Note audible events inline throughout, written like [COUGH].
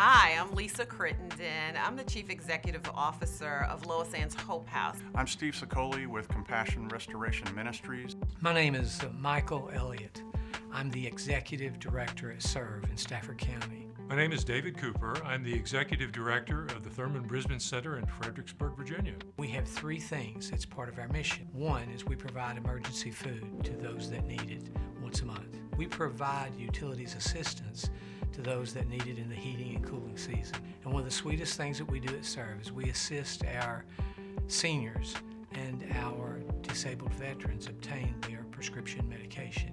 Hi, I'm Lisa Crittenden. I'm the Chief Executive Officer of Loisann's Hope House. I'm Steve Sicoli with Compassion Restoration Ministries. My name is uh, Michael Elliott. I'm the Executive Director at SERVE in Stafford County. My name is David Cooper. I'm the Executive Director of the Thurman Brisben Center in Fredericksburg, Virginia. We have three things that's part of our mission. One is we provide emergency food to those that need it once a month. We provide utilities assistance to those that need it in the heating and cooling season. And one of the sweetest things that we do at SERVE is we assist our seniors and our disabled veterans obtain their prescription medication.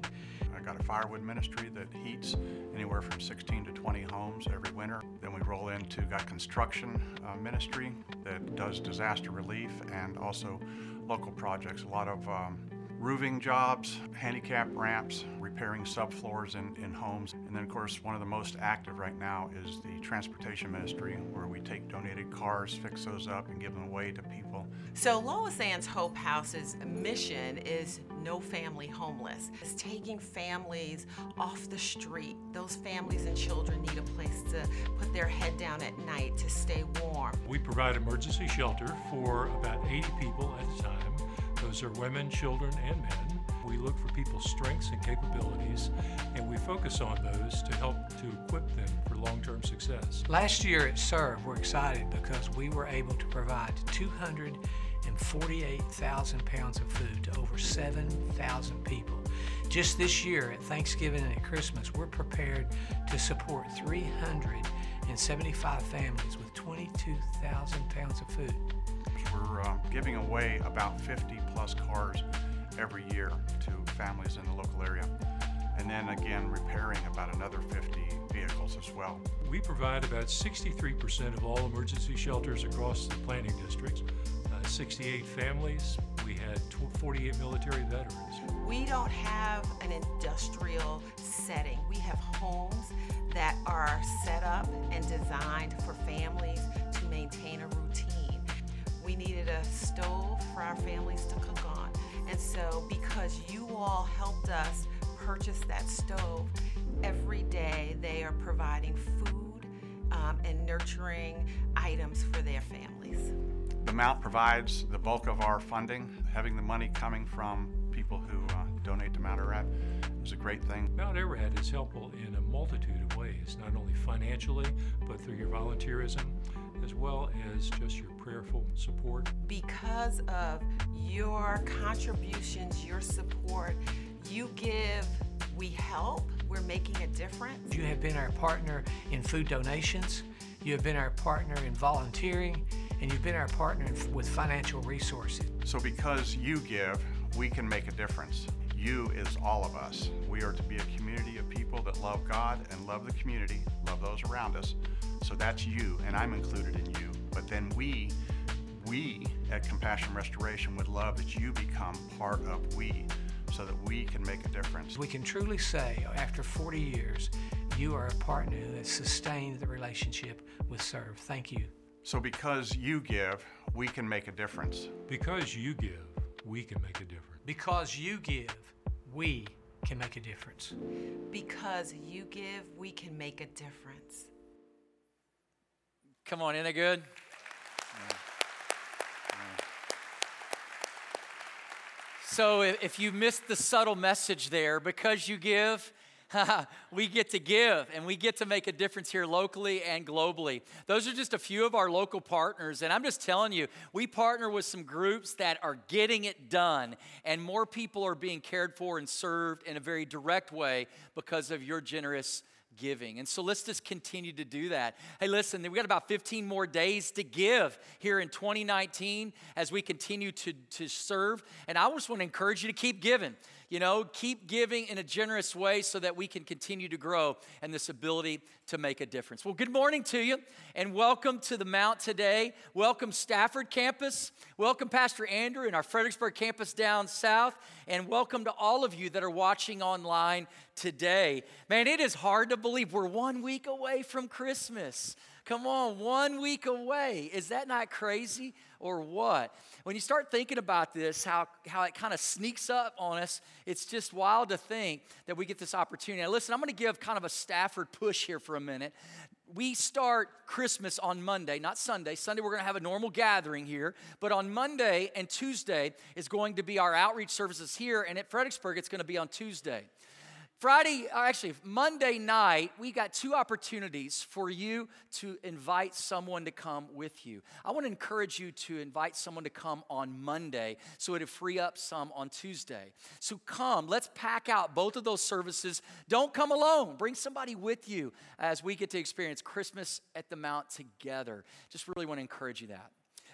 I got a firewood ministry that heats anywhere from 16 to 20 homes every winter. Then we roll into got construction uh, ministry that does disaster relief and also local projects. A lot of um, roofing jobs, handicap ramps, repairing subfloors in, in homes. And then, of course, one of the most active right now is the transportation ministry, where we take donated cars, fix those up, and give them away to people. So, Loisann's Hope House's mission is no family homeless. It's taking families off the street. Those families and children need a place to put their head down at night to stay warm. We provide emergency shelter for about 80 people at a time. Those are women, children, and men. We look for people's strengths and capabilities, and we focus on those to help to equip them for long term success. Last year at SERVE, we're excited because we were able to provide 248,000 pounds of food to over 7,000 people. Just this year at Thanksgiving and at Christmas, we're prepared to support 375 families with 22,000 pounds of food. We're um, giving away about 50 plus cars every year to families in the local area. And then again, repairing about another 50 vehicles as well. We provide about 63% of all emergency shelters across the planning districts, uh, 68 families. We had 48 military veterans. We don't have an industrial setting. We have homes that are set up and designed for families to maintain a routine. We needed a stove for our families to cook on. And so, because you all helped us purchase that stove, every day they are providing food um, and nurturing items for their families. The Mount provides the bulk of our funding. Having the money coming from people who uh, donate to Mount Ararat is a great thing. Mount Ararat is helpful in a multitude of ways, not only financially, but through your volunteerism, as well as just your prayerful support. Because of your contributions, your support, you give, we help, we're making a difference. You have been our partner in food donations, you have been our partner in volunteering, and you've been our partner with financial resources. So, because you give, we can make a difference. You is all of us. We are to be a community of people that love God and love the community, love those around us. So that's you, and I'm included in you. But then we, we at Compassion Restoration would love that you become part of we so that we can make a difference. We can truly say, after 40 years, you are a partner that sustained the relationship with SERVE. Thank you. So because you give, we can make a difference. Because you give, we can make a difference. Because you give, we can make a difference. Because you give, we can make a difference. Come on, isn't it good? So, if if you missed the subtle message there, because you give, [LAUGHS] we get to give and we get to make a difference here locally and globally. Those are just a few of our local partners. And I'm just telling you, we partner with some groups that are getting it done, and more people are being cared for and served in a very direct way because of your generous giving. And so let's just continue to do that. Hey, listen, we got about 15 more days to give here in 2019 as we continue to, to serve. And I just want to encourage you to keep giving. You know, keep giving in a generous way so that we can continue to grow and this ability to make a difference. Well, good morning to you and welcome to the Mount today. Welcome, Stafford campus. Welcome, Pastor Andrew and our Fredericksburg campus down south. And welcome to all of you that are watching online today. Man, it is hard to believe we're one week away from Christmas. Come on, one week away. Is that not crazy or what? When you start thinking about this, how, how it kind of sneaks up on us, it's just wild to think that we get this opportunity. Now, listen, I'm going to give kind of a Stafford push here for a minute we start Christmas on Monday, not Sunday. Sunday, we're going to have a normal gathering here. But on Monday and Tuesday is going to be our outreach services here. And at Fredericksburg, it's going to be on Tuesday. Friday, actually, Monday night, we got two opportunities for you to invite someone to come with you. I want to encourage you to invite someone to come on Monday so it'll free up some on Tuesday. So come, let's pack out both of those services. Don't come alone, bring somebody with you as we get to experience Christmas at the Mount together. Just really want to encourage you that.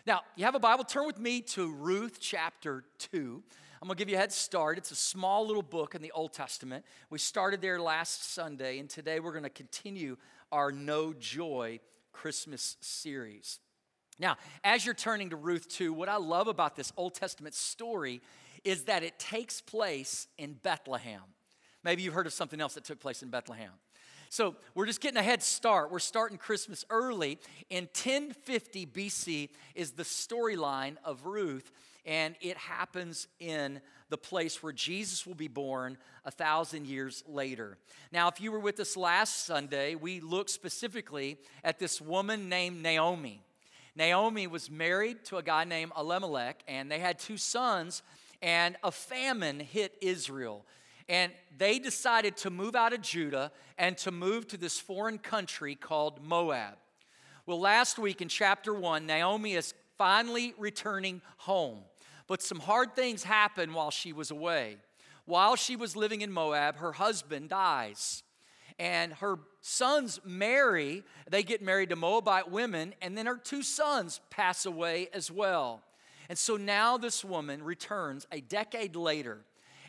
Now, you have a Bible, turn with me to Ruth chapter 2. I'm going to give you a head start. It's a small little book in the Old Testament. We started there last Sunday, and today we're going to continue our Know Joy Christmas series. Now, as you're turning to Ruth 2, what I love about this Old Testament story is that it takes place in Bethlehem. Maybe you've heard of something else that took place in Bethlehem. So we're just getting a head start. We're starting Christmas early. In 1050 BC is the storyline of Ruth and it happens in the place where Jesus will be born a thousand years later. Now, if you were with us last Sunday, we looked specifically at this woman named Naomi. Naomi was married to a guy named Elimelech, and they had two sons, and a famine hit Israel. And they decided to move out of Judah and to move to this foreign country called Moab. Well, last week in chapter one, Naomi is finally returning home. But some hard things happened while she was away. While she was living in Moab, her husband dies. And her sons marry, they get married to Moabite women, and then her two sons pass away as well. And so now this woman returns a decade later,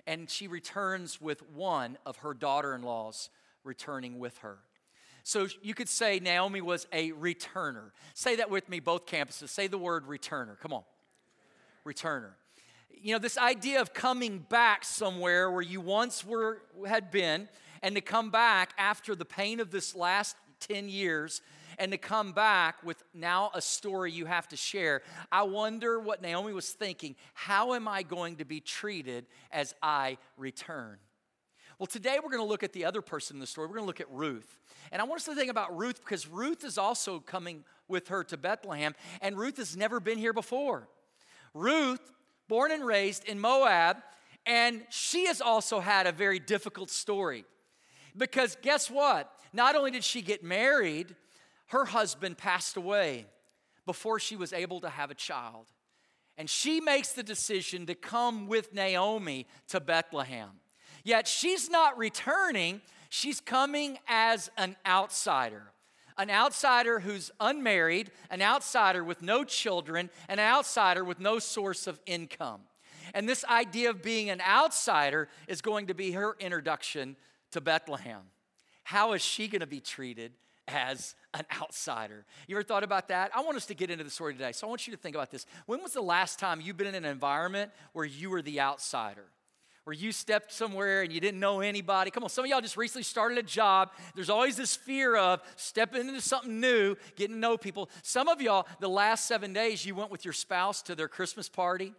and she returns with one of her daughter in laws returning with her. So you could say Naomi was a returner. Say that with me, both campuses. Say the word returner. Come on returner. You know, this idea of coming back somewhere where you once were had been and to come back after the pain of this last 10 years and to come back with now a story you have to share. I wonder what Naomi was thinking. How am I going to be treated as I return? Well, today we're going to look at the other person in the story. We're going to look at Ruth. And I want us to think about Ruth because Ruth is also coming with her to Bethlehem, and Ruth has never been here before. Ruth, born and raised in Moab, and she has also had a very difficult story. Because guess what? Not only did she get married, her husband passed away before she was able to have a child. And she makes the decision to come with Naomi to Bethlehem. Yet she's not returning, she's coming as an outsider an outsider who's unmarried, an outsider with no children, an outsider with no source of income. And this idea of being an outsider is going to be her introduction to Bethlehem. How is she going to be treated as an outsider? You ever thought about that? I want us to get into the story today. So I want you to think about this. When was the last time you've been in an environment where you were the outsider? Where you stepped somewhere and you didn't know anybody. Come on, some of y'all just recently started a job. There's always this fear of stepping into something new, getting to know people. Some of y'all, the last seven days, you went with your spouse to their Christmas party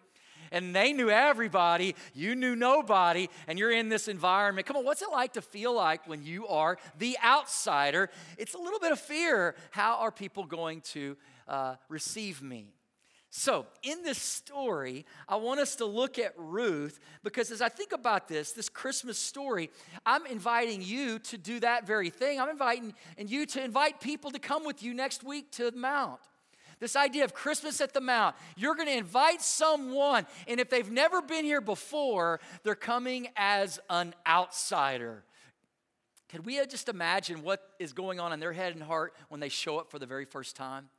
and they knew everybody, you knew nobody, and you're in this environment. Come on, what's it like to feel like when you are the outsider? It's a little bit of fear. How are people going to uh, receive me? So, in this story, I want us to look at Ruth because as I think about this, this Christmas story, I'm inviting you to do that very thing. I'm inviting and you to invite people to come with you next week to the Mount. This idea of Christmas at the Mount, you're going to invite someone, and if they've never been here before, they're coming as an outsider. Can we just imagine what is going on in their head and heart when they show up for the very first time?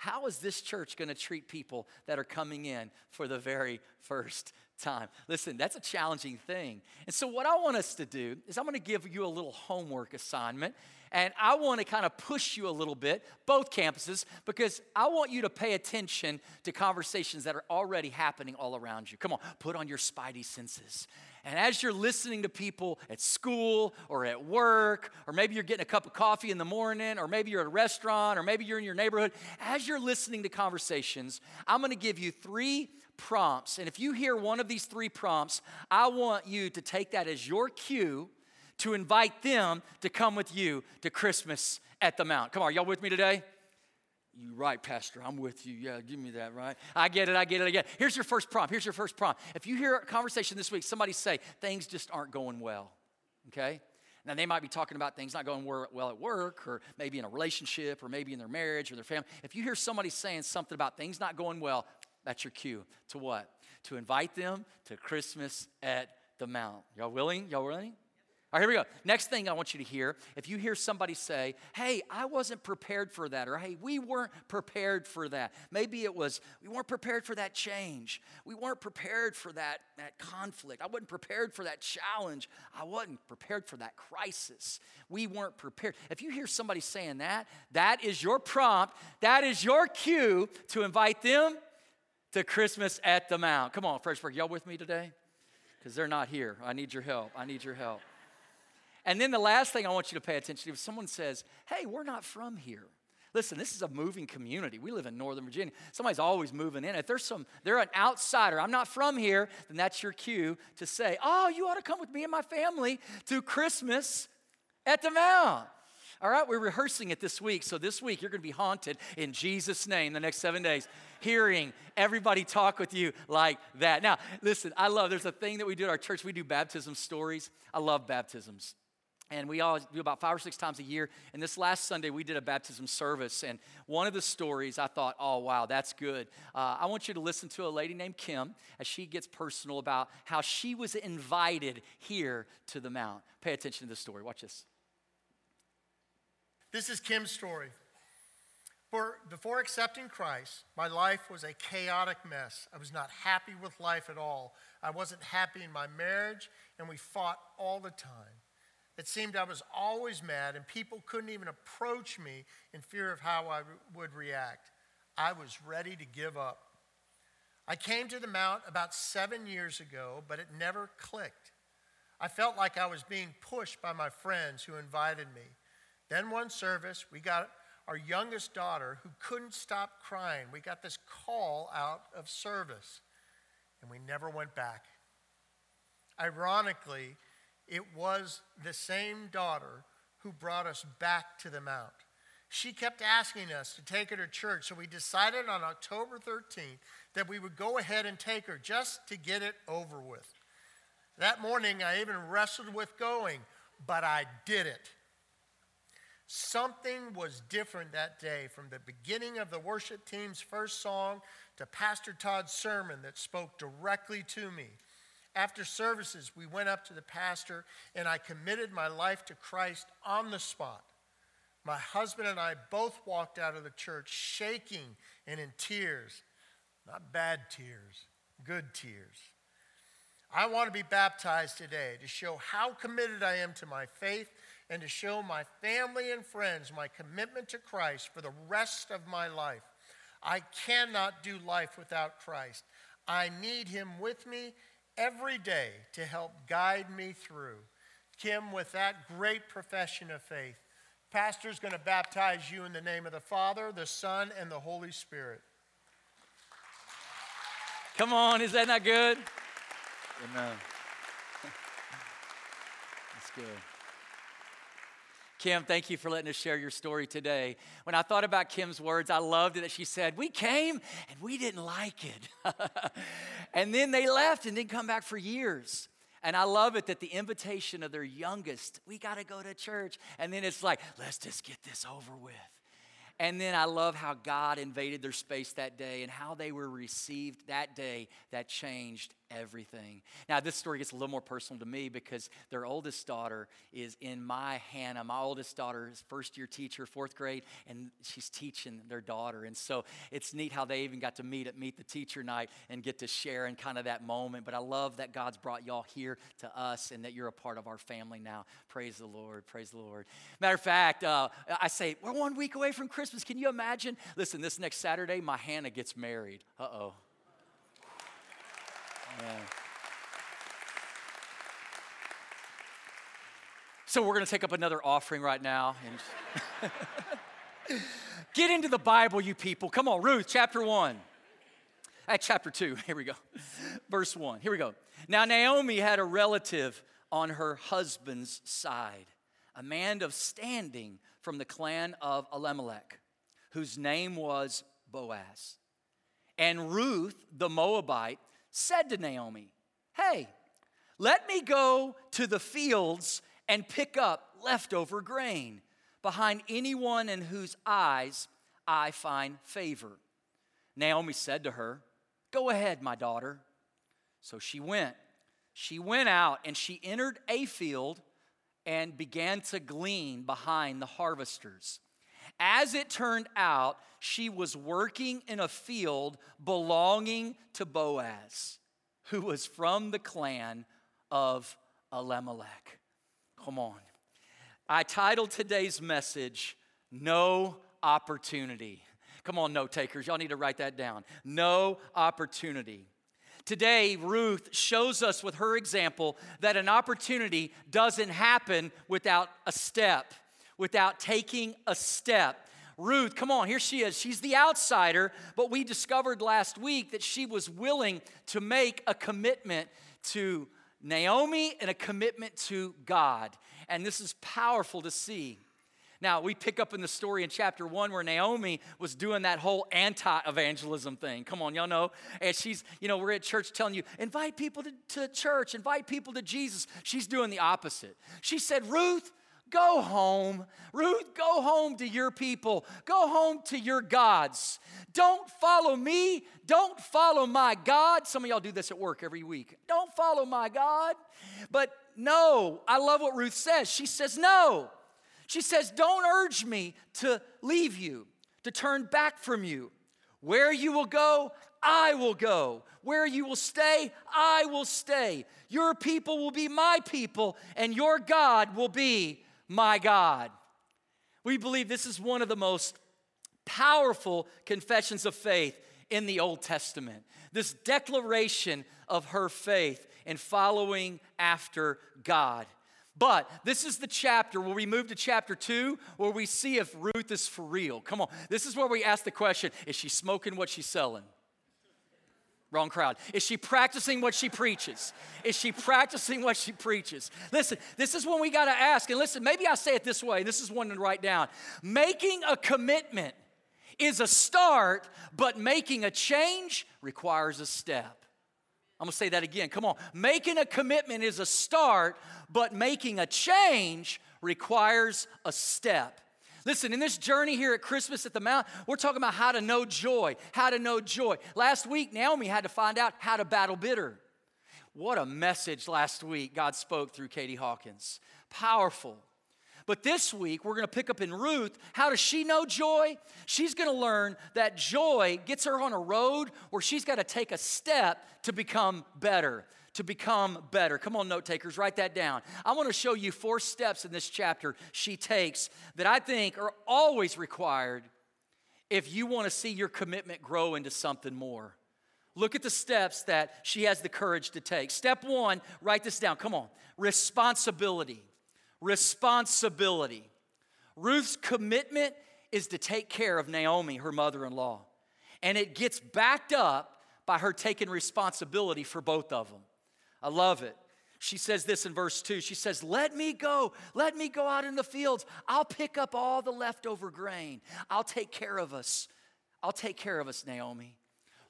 How is this church going to treat people that are coming in for the very first time? Listen, that's a challenging thing. And so, what I want us to do is, I'm going to give you a little homework assignment. And I want to kind of push you a little bit, both campuses, because I want you to pay attention to conversations that are already happening all around you. Come on, put on your spidey senses And as you're listening to people at school or at work, or maybe you're getting a cup of coffee in the morning, or maybe you're at a restaurant, or maybe you're in your neighborhood, as you're listening to conversations, I'm gonna give you three prompts. And if you hear one of these three prompts, I want you to take that as your cue to invite them to come with you to Christmas at the Mount. Come on, y'all with me today? You right, Pastor. I'm with you. Yeah, give me that, right? I get it, I get it, I get it. Here's your first prompt. Here's your first prompt. If you hear a conversation this week, somebody say, things just aren't going well. Okay? Now, they might be talking about things not going well at work, or maybe in a relationship, or maybe in their marriage or their family. If you hear somebody saying something about things not going well, that's your cue to what? To invite them to Christmas at the Mount. Y'all willing? Y'all willing? All right, here we go. Next thing I want you to hear if you hear somebody say, Hey, I wasn't prepared for that, or Hey, we weren't prepared for that. Maybe it was, We weren't prepared for that change. We weren't prepared for that, that conflict. I wasn't prepared for that challenge. I wasn't prepared for that crisis. We weren't prepared. If you hear somebody saying that, that is your prompt, that is your cue to invite them to Christmas at the Mount. Come on, Freshburg, y'all with me today? Because they're not here. I need your help. I need your help. And then the last thing I want you to pay attention to if someone says, hey, we're not from here. Listen, this is a moving community. We live in Northern Virginia. Somebody's always moving in. If there's some, they're an outsider, I'm not from here, then that's your cue to say, oh, you ought to come with me and my family to Christmas at the Mount. All right, we're rehearsing it this week. So this week, you're going to be haunted in Jesus' name the next seven days, hearing everybody talk with you like that. Now, listen, I love, there's a thing that we do at our church. We do baptism stories. I love baptisms. And we always do about five or six times a year. And this last Sunday, we did a baptism service. And one of the stories, I thought, oh, wow, that's good. Uh, I want you to listen to a lady named Kim as she gets personal about how she was invited here to the Mount. Pay attention to this story. Watch this. This is Kim's story. For before accepting Christ, my life was a chaotic mess. I was not happy with life at all. I wasn't happy in my marriage, and we fought all the time. It seemed I was always mad, and people couldn't even approach me in fear of how I would react. I was ready to give up. I came to the Mount about seven years ago, but it never clicked. I felt like I was being pushed by my friends who invited me. Then, one service, we got our youngest daughter who couldn't stop crying. We got this call out of service, and we never went back. Ironically, it was the same daughter who brought us back to the Mount. She kept asking us to take her to church, so we decided on October 13th that we would go ahead and take her just to get it over with. That morning, I even wrestled with going, but I did it. Something was different that day from the beginning of the worship team's first song to Pastor Todd's sermon that spoke directly to me. After services, we went up to the pastor and I committed my life to Christ on the spot. My husband and I both walked out of the church shaking and in tears. Not bad tears, good tears. I want to be baptized today to show how committed I am to my faith and to show my family and friends my commitment to Christ for the rest of my life. I cannot do life without Christ. I need him with me every day to help guide me through. Kim, with that great profession of faith, Pastor's going to baptize you in the name of the Father, the Son, and the Holy Spirit. Come on, is that not good? Amen. [LAUGHS] That's good. Kim, thank you for letting us share your story today. When I thought about Kim's words, I loved it that she said, We came and we didn't like it. [LAUGHS] and then they left and didn't come back for years. And I love it that the invitation of their youngest, we got to go to church. And then it's like, let's just get this over with. And then I love how God invaded their space that day and how they were received that day that changed everything. Now, this story gets a little more personal to me because their oldest daughter is in my Hannah. My oldest daughter is first year teacher, fourth grade, and she's teaching their daughter. And so it's neat how they even got to meet at Meet the Teacher Night and get to share in kind of that moment. But I love that God's brought y'all here to us and that you're a part of our family now. Praise the Lord. Praise the Lord. Matter of fact, uh, I say, we're one week away from Christmas. Can you imagine? Listen, this next Saturday, my Hannah gets married. Uh oh. Yeah. So we're going to take up another offering right now. And [LAUGHS] Get into the Bible, you people. Come on, Ruth, chapter 1. At chapter 2, [LAUGHS] here we go. Verse 1. Here we go. Now, Naomi had a relative on her husband's side, a man of standing from the clan of Elimelech, whose name was Boaz. And Ruth, the Moabite, said to Naomi, Hey, let me go to the fields and pick up leftover grain behind anyone in whose eyes I find favor. Naomi said to her, Go ahead, my daughter. So she went. She went out and she entered a field and began to glean behind the harvesters. As it turned out, she was working in a field belonging to Boaz, who was from the clan of Elimelech. Come on. I titled today's message, Know Opportunity. Come on, note takers, y'all need to write that down. Know opportunity. Today, Ruth shows us with her example that an opportunity doesn't happen without a step, without taking a step. Ruth, come on, here she is. She's the outsider, but we discovered last week that she was willing to make a commitment to Naomi and a commitment to God. And this is powerful to see. Now, we pick up in the story in chapter one where Naomi was doing that whole anti evangelism thing. Come on, y'all know. And she's, you know, we're at church telling you, invite people to, to church, invite people to Jesus. She's doing the opposite. She said, Ruth, Go home. Ruth, go home to your people. Go home to your gods. Don't follow me. Don't follow my God. Some of y'all do this at work every week. Don't follow my God. But no, I love what Ruth says. She says, No. She says, Don't urge me to leave you, to turn back from you. Where you will go, I will go. Where you will stay, I will stay. Your people will be my people, and your God will be my God. We believe this is one of the most powerful confessions of faith in the Old Testament. This declaration of her faith in following after God. But this is the chapter where we move to chapter two, where we see if Ruth is for real. Come on, this is where we ask the question is she smoking what she's selling? Wrong crowd. Is she practicing what she preaches? Is she practicing what she preaches? Listen, this is when we got to ask. And listen, maybe I say it this way. This is one to write down. Making a commitment is a start, but making a change requires a step. I'm gonna say that again. Come on. Making a commitment is a start, but making a change requires a step. Listen, in this journey here at Christmas at the Mount, we're talking about how to know joy, how to know joy. Last week, Naomi had to find out how to battle bitter. What a message last week God spoke through Katie Hawkins. Powerful. But this week, we're going to pick up in Ruth. How does she know joy? She's going to learn that joy gets her on a road where she's got to take a step to become better to become better. Come on, note takers, write that down. I want to show you four steps in this chapter she takes that I think are always required if you want to see your commitment grow into something more. Look at the steps that she has the courage to take. Step one, write this down. Come on. Responsibility. Responsibility. Ruth's commitment is to take care of Naomi, her mother in law. And it gets backed up by her taking responsibility for both of them. I love it. She says this in verse 2. She says, Let me go. Let me go out in the fields. I'll pick up all the leftover grain. I'll take care of us. I'll take care of us, Naomi.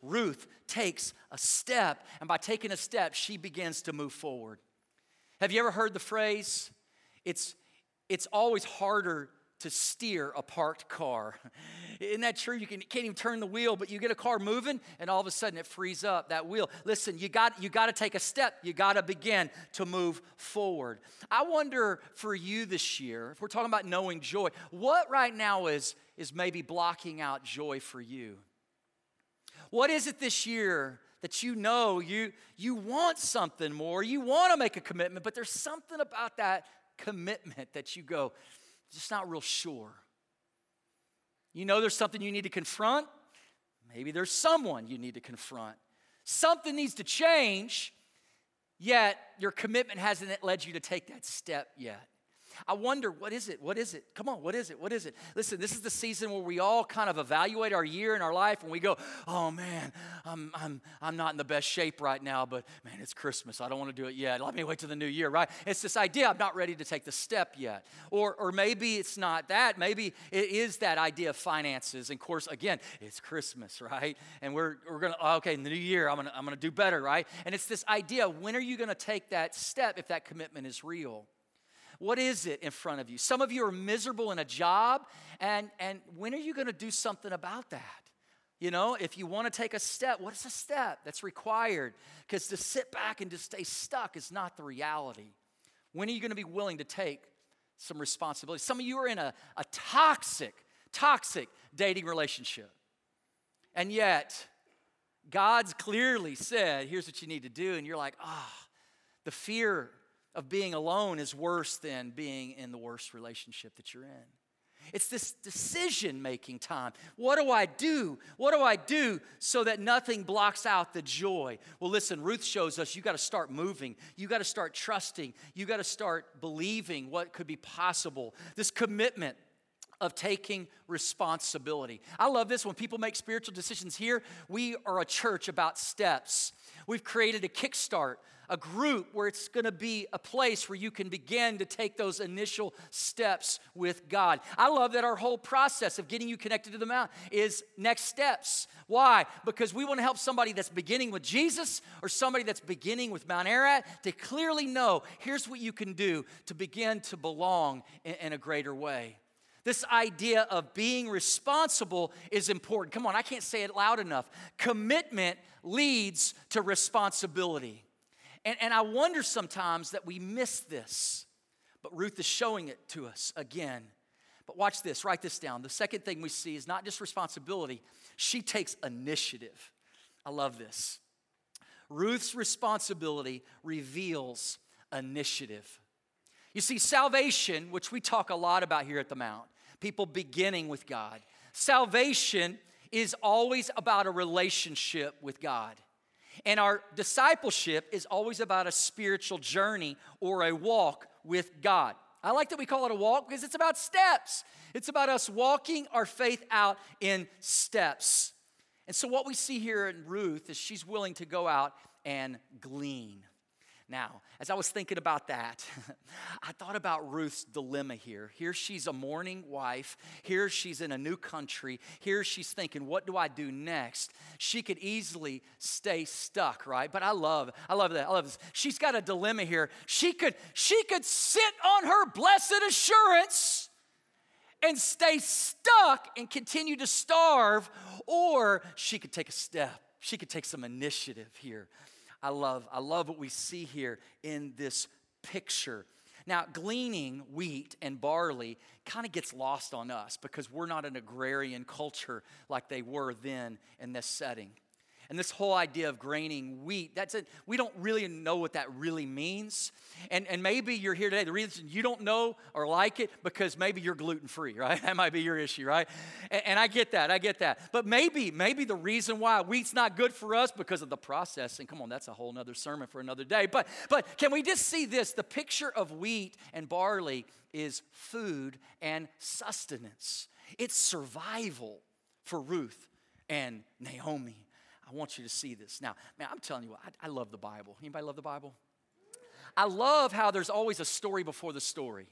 Ruth takes a step, and by taking a step, she begins to move forward. Have you ever heard the phrase, it's, it's always harder to steer a parked car. Isn't that true? You can, not even turn the wheel, but you get a car moving, and all of a sudden it frees up that wheel. Listen, you got, you got to take a step. You got to begin to move forward. I wonder for you this year, if we're talking about knowing joy, what right now is, is maybe blocking out joy for you? What is it this year that you know you, you want something more? You want to make a commitment, but there's something about that commitment that you go, just not real sure. You know there's something you need to confront. Maybe there's someone you need to confront. Something needs to change, yet your commitment hasn't led you to take that step yet. I wonder, what is it? What is it? Come on, what is it? What is it? Listen, this is the season where we all kind of evaluate our year and our life and we go, oh man, I'm, I'm, I'm not in the best shape right now, but man, it's Christmas. I don't want to do it yet. Let me wait till the new year, right? It's this idea I'm not ready to take the step yet. Or, or maybe it's not that. Maybe it is that idea of finances. And of course, again, it's Christmas, right? And we're, we're going to, oh, okay, in the new year, I'm going to I'm going to do better, right? And it's this idea when are you going to take that step if that commitment is real? What is it in front of you? Some of you are miserable in a job, and, and when are you going to do something about that? You know, if you want to take a step, what's a step that's required? Because to sit back and to stay stuck is not the reality. When are you going to be willing to take some responsibility? Some of you are in a, a toxic, toxic dating relationship. And yet, God's clearly said, here's what you need to do. And you're like, ah, oh, the fear of being alone is worse than being in the worst relationship that you're in. It's this decision making time. What do I do? What do I do so that nothing blocks out the joy? Well, listen, Ruth shows us you got to start moving. You got to start trusting. You got to start believing what could be possible. This commitment of taking responsibility. I love this when people make spiritual decisions here. We are a church about steps. We've created a kickstart, a group where it's going to be a place where you can begin to take those initial steps with God. I love that our whole process of getting you connected to the mount is next steps. Why? Because we want to help somebody that's beginning with Jesus or somebody that's beginning with Mount Ararat to clearly know here's what you can do to begin to belong in, in a greater way. This idea of being responsible is important. Come on, I can't say it loud enough. Commitment leads to responsibility. And, and I wonder sometimes that we miss this, but Ruth is showing it to us again. But watch this, write this down. The second thing we see is not just responsibility, she takes initiative. I love this. Ruth's responsibility reveals initiative. You see, salvation, which we talk a lot about here at the Mount, people beginning with God, salvation is always about a relationship with God. And our discipleship is always about a spiritual journey or a walk with God. I like that we call it a walk because it's about steps. It's about us walking our faith out in steps. And so, what we see here in Ruth is she's willing to go out and glean. Now, as I was thinking about that, [LAUGHS] I thought about Ruth's dilemma here. Here she's a mourning wife. Here she's in a new country. Here she's thinking, what do I do next? She could easily stay stuck, right? But I love, I love that. I love this. She's got a dilemma here. She could, she could sit on her blessed assurance and stay stuck and continue to starve, or she could take a step. She could take some initiative here. I love, I love what we see here in this picture. Now, gleaning wheat and barley kind of gets lost on us because we're not an agrarian culture like they were then in this setting. And this whole idea of graining wheat, that's it. We don't really know what that really means. And, and maybe you're here today. The reason you don't know or like it because maybe you're gluten free, right? [LAUGHS] That might be your issue, right? And, and I get that. I get that. But maybe, maybe the reason why wheat's not good for us because of the processing. Come on, that's a whole nother sermon for another day. But but can we just see this? The picture of wheat and barley is food and sustenance. It's survival for Ruth and Naomi. I want you to see this. Now, man, I'm telling you what, I, I love the Bible. Anybody love the Bible? I love how there's always a story before the story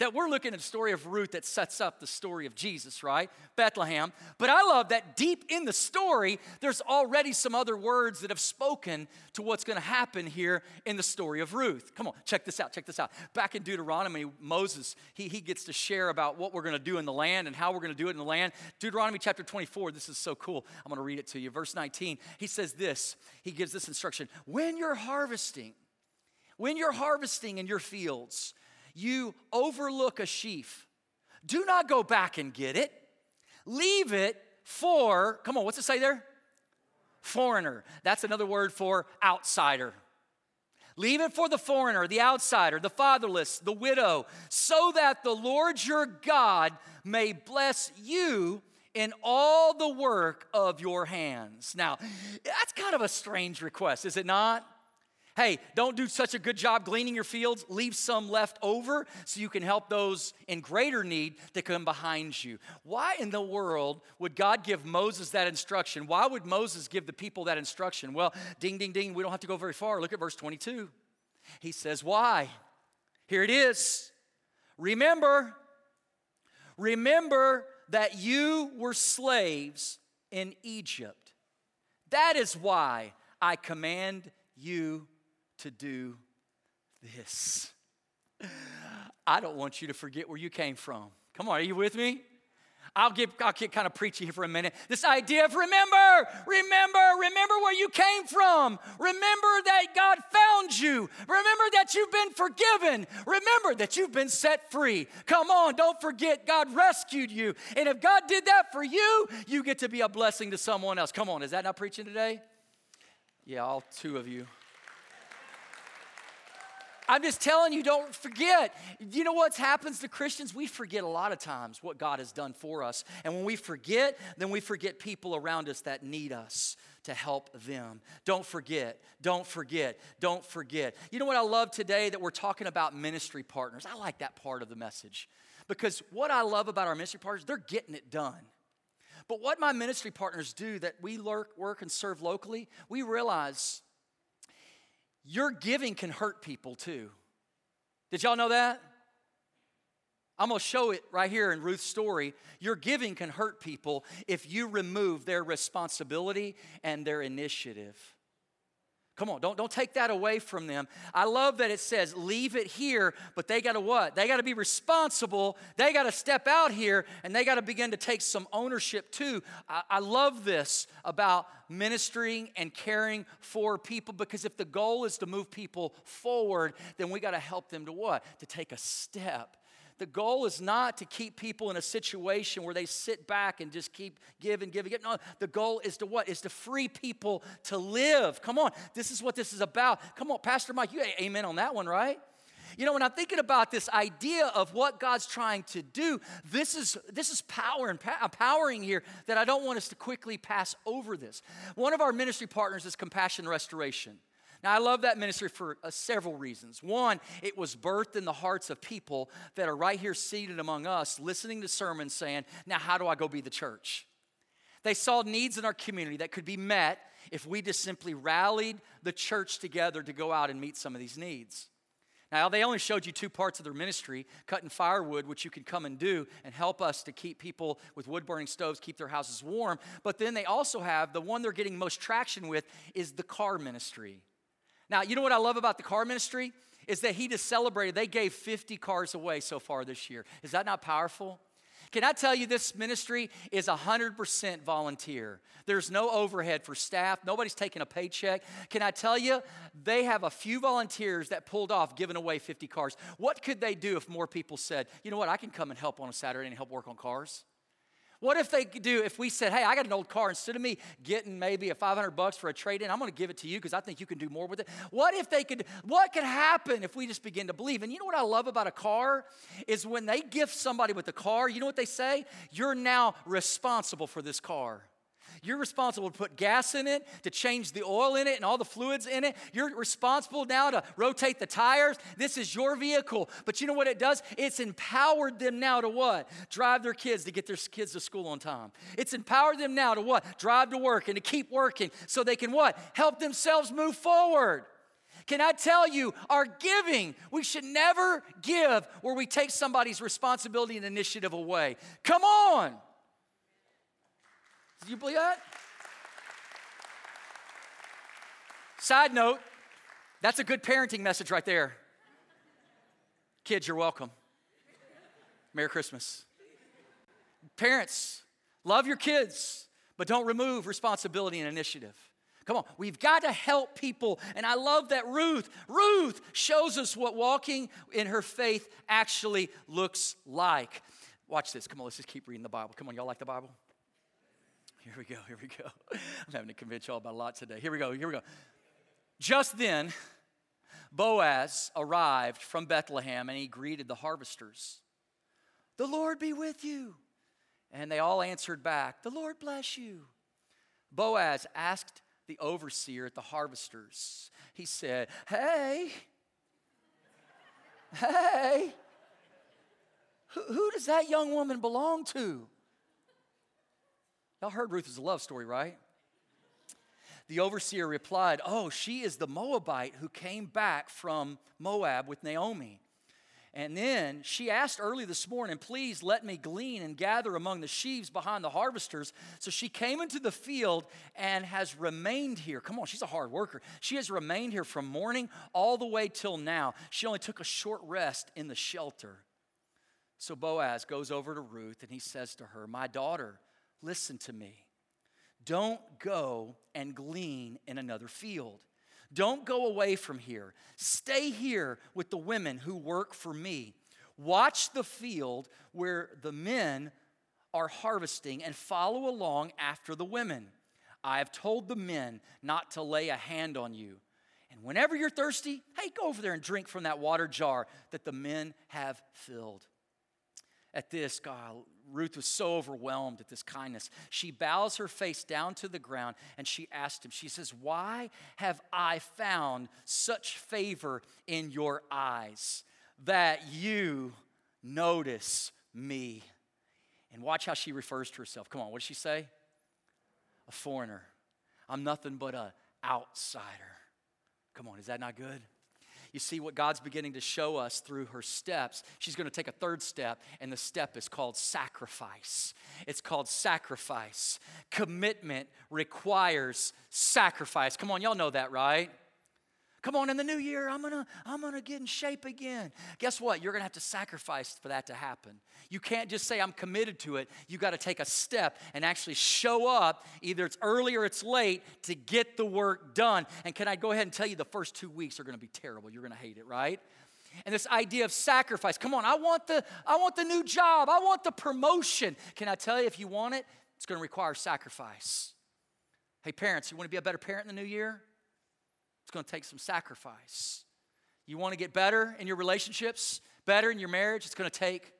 that we're looking at the story of Ruth that sets up the story of Jesus, right? Bethlehem. But I love that deep in the story, there's already some other words that have spoken to what's going to happen here in the story of Ruth. Come on, check this out, check this out. Back in Deuteronomy, Moses, he, he gets to share about what we're going to do in the land and how we're going to do it in the land. Deuteronomy chapter 24, this is so cool. I'm going to read it to you. Verse 19, he says this, he gives this instruction When you're harvesting, when you're harvesting in your fields, you overlook a sheaf, do not go back and get it. Leave it for, come on, what's it say there? Foreigner. That's another word for outsider. Leave it for the foreigner, the outsider, the fatherless, the widow, so that the Lord your God may bless you in all the work of your hands. Now, that's kind of a strange request, is it not? Hey, don't do such a good job gleaning your fields. Leave some left over so you can help those in greater need that come behind you. Why in the world would God give Moses that instruction? Why would Moses give the people that instruction? Well, ding, ding, ding, we don't have to go very far. Look at verse 22. He says, Why? Here it is. Remember, remember that you were slaves in Egypt. That is why I command you to do this. I don't want you to forget where you came from. Come on, are you with me? I'll get, I'll get kind of preachy here for a minute. This idea of remember, remember, remember where you came from. Remember that God found you. Remember that you've been forgiven. Remember that you've been set free. Come on, don't forget God rescued you. And if God did that for you, you get to be a blessing to someone else. Come on, is that not preaching today? Yeah, all two of you. I'm just telling you, don't forget. You know what happens to Christians? We forget a lot of times what God has done for us. And when we forget, then we forget people around us that need us to help them. Don't forget, don't forget, don't forget. You know what I love today that we're talking about ministry partners? I like that part of the message because what I love about our ministry partners, they're getting it done. But what my ministry partners do that we work and serve locally, we realize your giving can hurt people too. Did y'all know that? I'm gonna show it right here in Ruth's story. Your giving can hurt people if you remove their responsibility and their initiative. Come on, don't, don't take that away from them. I love that it says, leave it here, but they got to what? They got to be responsible. They got to step out here and they got to begin to take some ownership too. I, I love this about ministering and caring for people because if the goal is to move people forward, then we got to help them to what? To take a step the goal is not to keep people in a situation where they sit back and just keep giving, giving, giving. No, the goal is to what? Is to free people to live. Come on, this is what this is about. Come on, Pastor Mike, you amen on that one, right? You know, when I'm thinking about this idea of what God's trying to do, this is this is power and empowering here that I don't want us to quickly pass over this. One of our ministry partners is Compassion Restoration. Now, I love that ministry for uh, several reasons. One, it was birthed in the hearts of people that are right here seated among us, listening to sermons saying, Now, how do I go be the church? They saw needs in our community that could be met if we just simply rallied the church together to go out and meet some of these needs. Now, they only showed you two parts of their ministry cutting firewood, which you can come and do and help us to keep people with wood burning stoves keep their houses warm. But then they also have the one they're getting most traction with is the car ministry. Now, you know what I love about the car ministry? Is that he just celebrated, they gave 50 cars away so far this year. Is that not powerful? Can I tell you this ministry is 100% volunteer? There's no overhead for staff, nobody's taking a paycheck. Can I tell you, they have a few volunteers that pulled off giving away 50 cars. What could they do if more people said, you know what, I can come and help on a Saturday and help work on cars? What if they do, if we said, hey, I got an old car, instead of me getting maybe a 500 bucks for a trade in, I'm gonna give it to you because I think you can do more with it. What if they could, what could happen if we just begin to believe? And you know what I love about a car? Is when they gift somebody with a car, you know what they say? You're now responsible for this car. You're responsible to put gas in it, to change the oil in it and all the fluids in it. You're responsible now to rotate the tires. This is your vehicle. But you know what it does? It's empowered them now to what? Drive their kids to get their kids to school on time. It's empowered them now to what? Drive to work and to keep working so they can what? Help themselves move forward. Can I tell you, our giving, we should never give where we take somebody's responsibility and initiative away. Come on. Do you believe that? Side note, that's a good parenting message right there. Kids, you're welcome. Merry Christmas. Parents, love your kids, but don't remove responsibility and initiative. Come on, we've got to help people. And I love that Ruth, Ruth shows us what walking in her faith actually looks like. Watch this. Come on, let's just keep reading the Bible. Come on, y'all like the Bible? Here we go, here we go. [LAUGHS] I'm having to convince y'all about a lot today. Here we go, here we go. Just then, Boaz arrived from Bethlehem and he greeted the harvesters. The Lord be with you. And they all answered back, The Lord bless you. Boaz asked the overseer at the harvesters. He said, Hey, hey, who, who does that young woman belong to? Y'all heard Ruth was a love story, right? The overseer replied, Oh, she is the Moabite who came back from Moab with Naomi. And then she asked early this morning, Please let me glean and gather among the sheaves behind the harvesters. So she came into the field and has remained here. Come on, she's a hard worker. She has remained here from morning all the way till now. She only took a short rest in the shelter. So Boaz goes over to Ruth and he says to her, My daughter, listen to me. Don't go and glean in another field. Don't go away from here. Stay here with the women who work for me. Watch the field where the men are harvesting and follow along after the women. I have told the men not to lay a hand on you. And whenever you're thirsty, hey, go over there and drink from that water jar that the men have filled. At this, God, Ruth was so overwhelmed at this kindness. She bows her face down to the ground and she asked him, She says, Why have I found such favor in your eyes that you notice me? And watch how she refers to herself. Come on, what does she say? A foreigner. I'm nothing but an outsider. Come on, is that not good? You see what God's beginning to show us through her steps. She's going to take a third step, and the step is called sacrifice. It's called sacrifice. Commitment requires sacrifice. Come on, y'all know that, right? Come on, in the new year, I'm gonna, I'm gonna get in shape again. Guess what? You're gonna have to sacrifice for that to happen. You can't just say, I'm committed to it. You gotta take a step and actually show up. Either it's early or it's late to get the work done. And can I go ahead and tell you the first two weeks are gonna be terrible? You're gonna hate it, right? And this idea of sacrifice. Come on, I want the, I want the new job, I want the promotion. Can I tell you, if you want it, it's gonna require sacrifice. Hey, parents, you wanna be a better parent in the new year? It's going to take some sacrifice. You want to get better in your relationships, better in your marriage? It's going to take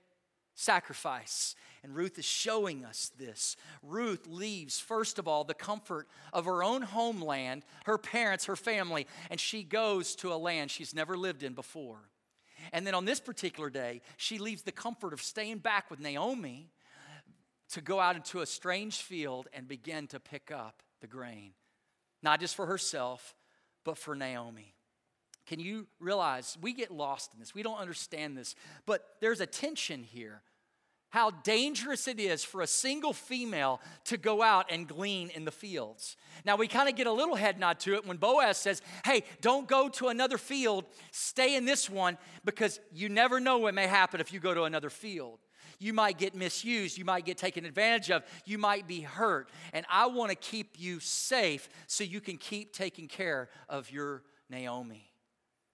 sacrifice. And Ruth is showing us this. Ruth leaves, first of all, the comfort of her own homeland, her parents, her family, and she goes to a land she's never lived in before. And then on this particular day, she leaves the comfort of staying back with Naomi to go out into a strange field and begin to pick up the grain. Not just for herself, but for Naomi. Can you realize we get lost in this? We don't understand this, but there's a tension here. How dangerous it is for a single female to go out and glean in the fields. Now, we kind of get a little head nod to it when Boaz says, Hey, don't go to another field, stay in this one because you never know what may happen if you go to another field you might get misused, you might get taken advantage of, you might be hurt. And I want to keep you safe so you can keep taking care of your Naomi.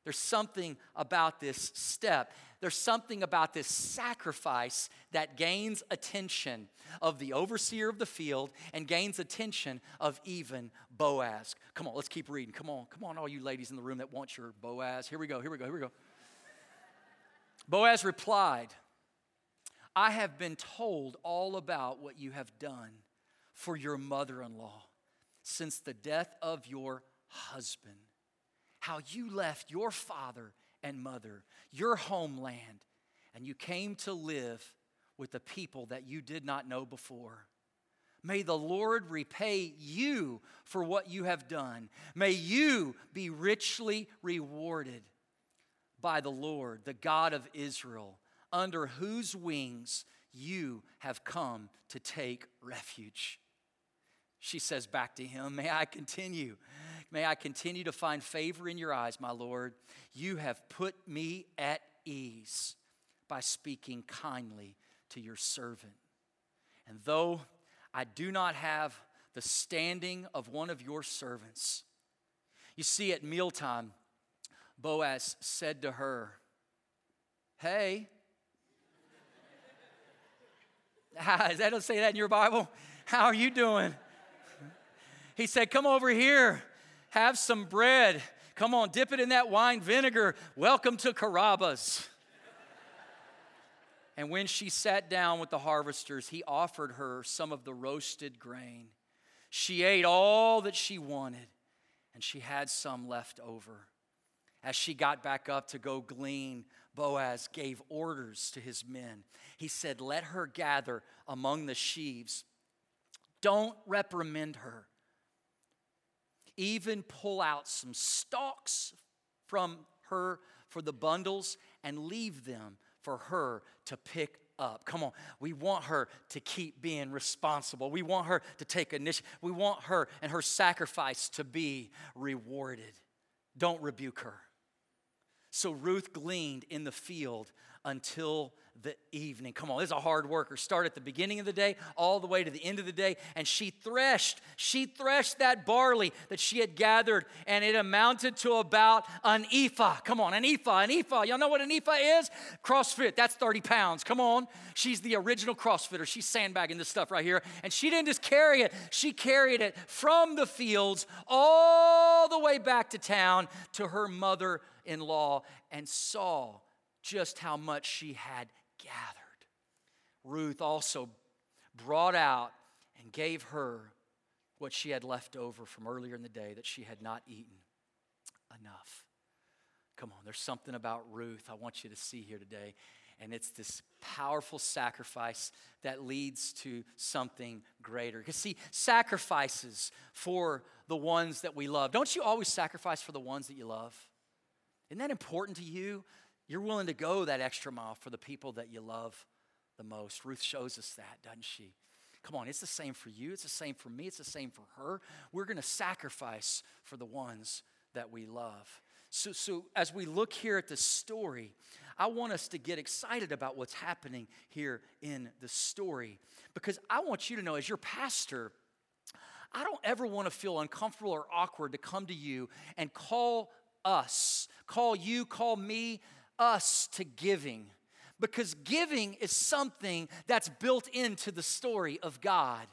There's something about this step. There's something about this sacrifice that gains attention of the overseer of the field and gains attention of even Boaz. Come on, let's keep reading. Come on, come on, all you ladies in the room that want your Boaz. Here we go, here we go, here we go. Boaz replied, I have been told all about what you have done for your mother in law since the death of your husband, how you left your father and mother, your homeland, and you came to live with the people that you did not know before. May the Lord repay you for what you have done. May you be richly rewarded by the Lord, the God of Israel under whose wings you have come to take refuge. She says back to him, May I continue. May I continue to find favor in your eyes, my Lord. You have put me at ease by speaking kindly to your servant. And though I do not have the standing of one of your servants, you see, at mealtime, Boaz said to her, Hey, [LAUGHS] Does that say that in your Bible? [LAUGHS] How are you doing? He said, Come over here, have some bread. Come on, dip it in that wine vinegar. Welcome to Carrabba's. [LAUGHS] and when she sat down with the harvesters, he offered her some of the roasted grain. She ate all that she wanted, and she had some left over. As she got back up to go glean, Boaz gave orders to his men. He said, Let her gather among the sheaves. Don't reprimand her. Even pull out some stalks from her for the bundles and leave them for her to pick up. Come on. We want her to keep being responsible. We want her to take initiative. We want her and her sacrifice to be rewarded. Don't rebuke her. So Ruth gleaned in the field until the evening. Come on, this is a hard worker. Start at the beginning of the day, all the way to the end of the day. And she threshed, she threshed that barley that she had gathered, and it amounted to about an ephah. Come on, an ephah, an ephah. Y'all know what an ephah is? CrossFit, that's 30 pounds. Come on. She's the original CrossFitter. She's sandbagging this stuff right here. And she didn't just carry it, she carried it from the fields all the way back to town to her mother in law and saw just how much she had gathered. Ruth also brought out and gave her what she had left over from earlier in the day that she had not eaten enough. Come on, there's something about Ruth I want you to see here today. And it's this powerful sacrifice that leads to something greater. Because, see, sacrifices for the ones that we love. Don't you always sacrifice for the ones that you love? Isn't that important to you? You're willing to go that extra mile for the people that you love the most. Ruth shows us that, doesn't she? Come on, it's the same for you. It's the same for me. It's the same for her. We're going to sacrifice for the ones that we love. So, so, as we look here at the story, I want us to get excited about what's happening here in the story because I want you to know, as your pastor, I don't ever want to feel uncomfortable or awkward to come to you and call us, call you, call me, us to giving. Because giving is something that's built into the story of God.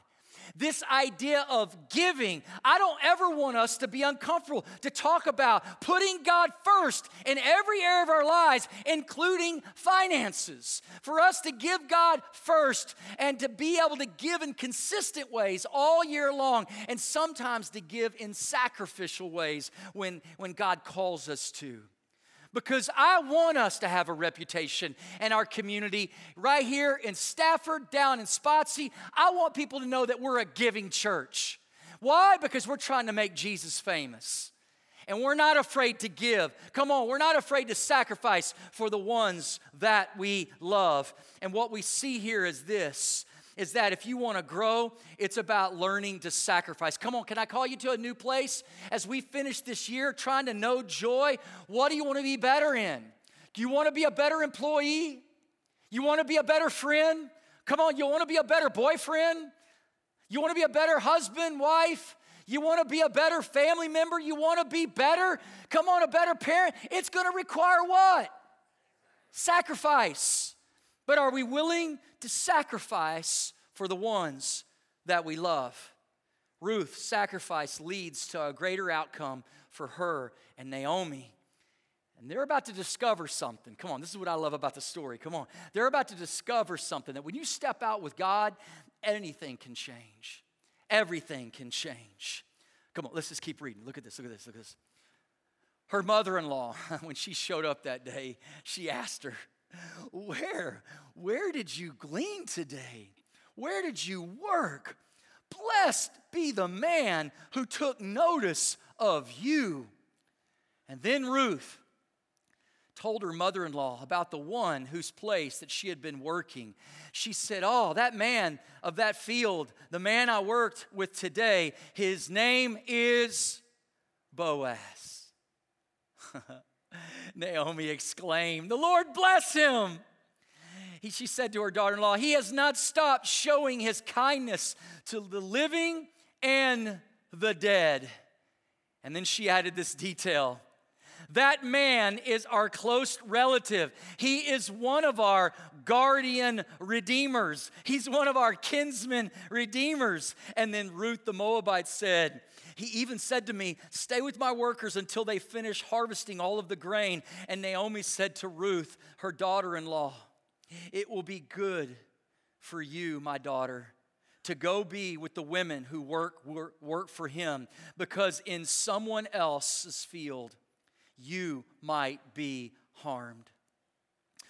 This idea of giving, I don't ever want us to be uncomfortable to talk about putting God first in every area of our lives, including finances. For us to give God first and to be able to give in consistent ways all year long, and sometimes to give in sacrificial ways when, when God calls us to because I want us to have a reputation in our community right here in Stafford, down in Spotsy. I want people to know that we're a giving church. Why? Because we're trying to make Jesus famous. And we're not afraid to give. Come on, we're not afraid to sacrifice for the ones that we love. And what we see here is this is that if you want to grow, it's about learning to sacrifice. Come on, can I call you to a new place? As we finish this year trying to know joy, what do you want to be better in? Do you want to be a better employee? You want to be a better friend? Come on, you want to be a better boyfriend? You want to be a better husband, wife? You want to be a better family member? You want to be better? Come on, a better parent? It's going to require what? Sacrifice. But are we willing to sacrifice for the ones that we love? Ruth's sacrifice leads to a greater outcome for her and Naomi. And they're about to discover something. Come on, this is what I love about the story. Come on. They're about to discover something that when you step out with God, anything can change. Everything can change. Come on, let's just keep reading. Look at this, look at this, look at this. Her mother in law, [LAUGHS] when she showed up that day, she asked her, where? Where did you glean today? Where did you work? Blessed be the man who took notice of you. And then Ruth told her mother in law about the one whose place that she had been working. She said, Oh, that man of that field, the man I worked with today, his name is Boaz. [LAUGHS] [LAUGHS] Naomi exclaimed, The Lord bless him. He, she said to her daughter in law, He has not stopped showing his kindness to the living and the dead. And then she added this detail that man is our close relative. He is one of our guardian redeemers. He's one of our kinsman redeemers. And then Ruth the Moabite said, he even said to me, Stay with my workers until they finish harvesting all of the grain. And Naomi said to Ruth, her daughter in law, It will be good for you, my daughter, to go be with the women who work, work, work for him because in someone else's field you might be harmed.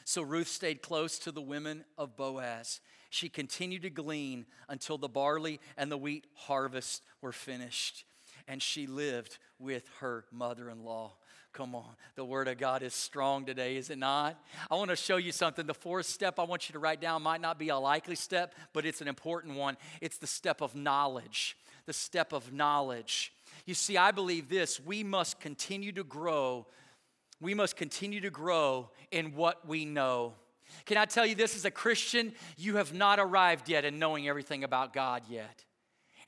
So Ruth stayed close to the women of Boaz. She continued to glean until the barley and the wheat harvest were finished, and she lived with her mother in law. Come on, the Word of God is strong today, is it not? I want to show you something. The fourth step I want you to write down might not be a likely step, but it's an important one. It's the step of knowledge. The step of knowledge. You see, I believe this we must continue to grow. We must continue to grow in what we know. Can I tell you this as a Christian? You have not arrived yet in knowing everything about God yet.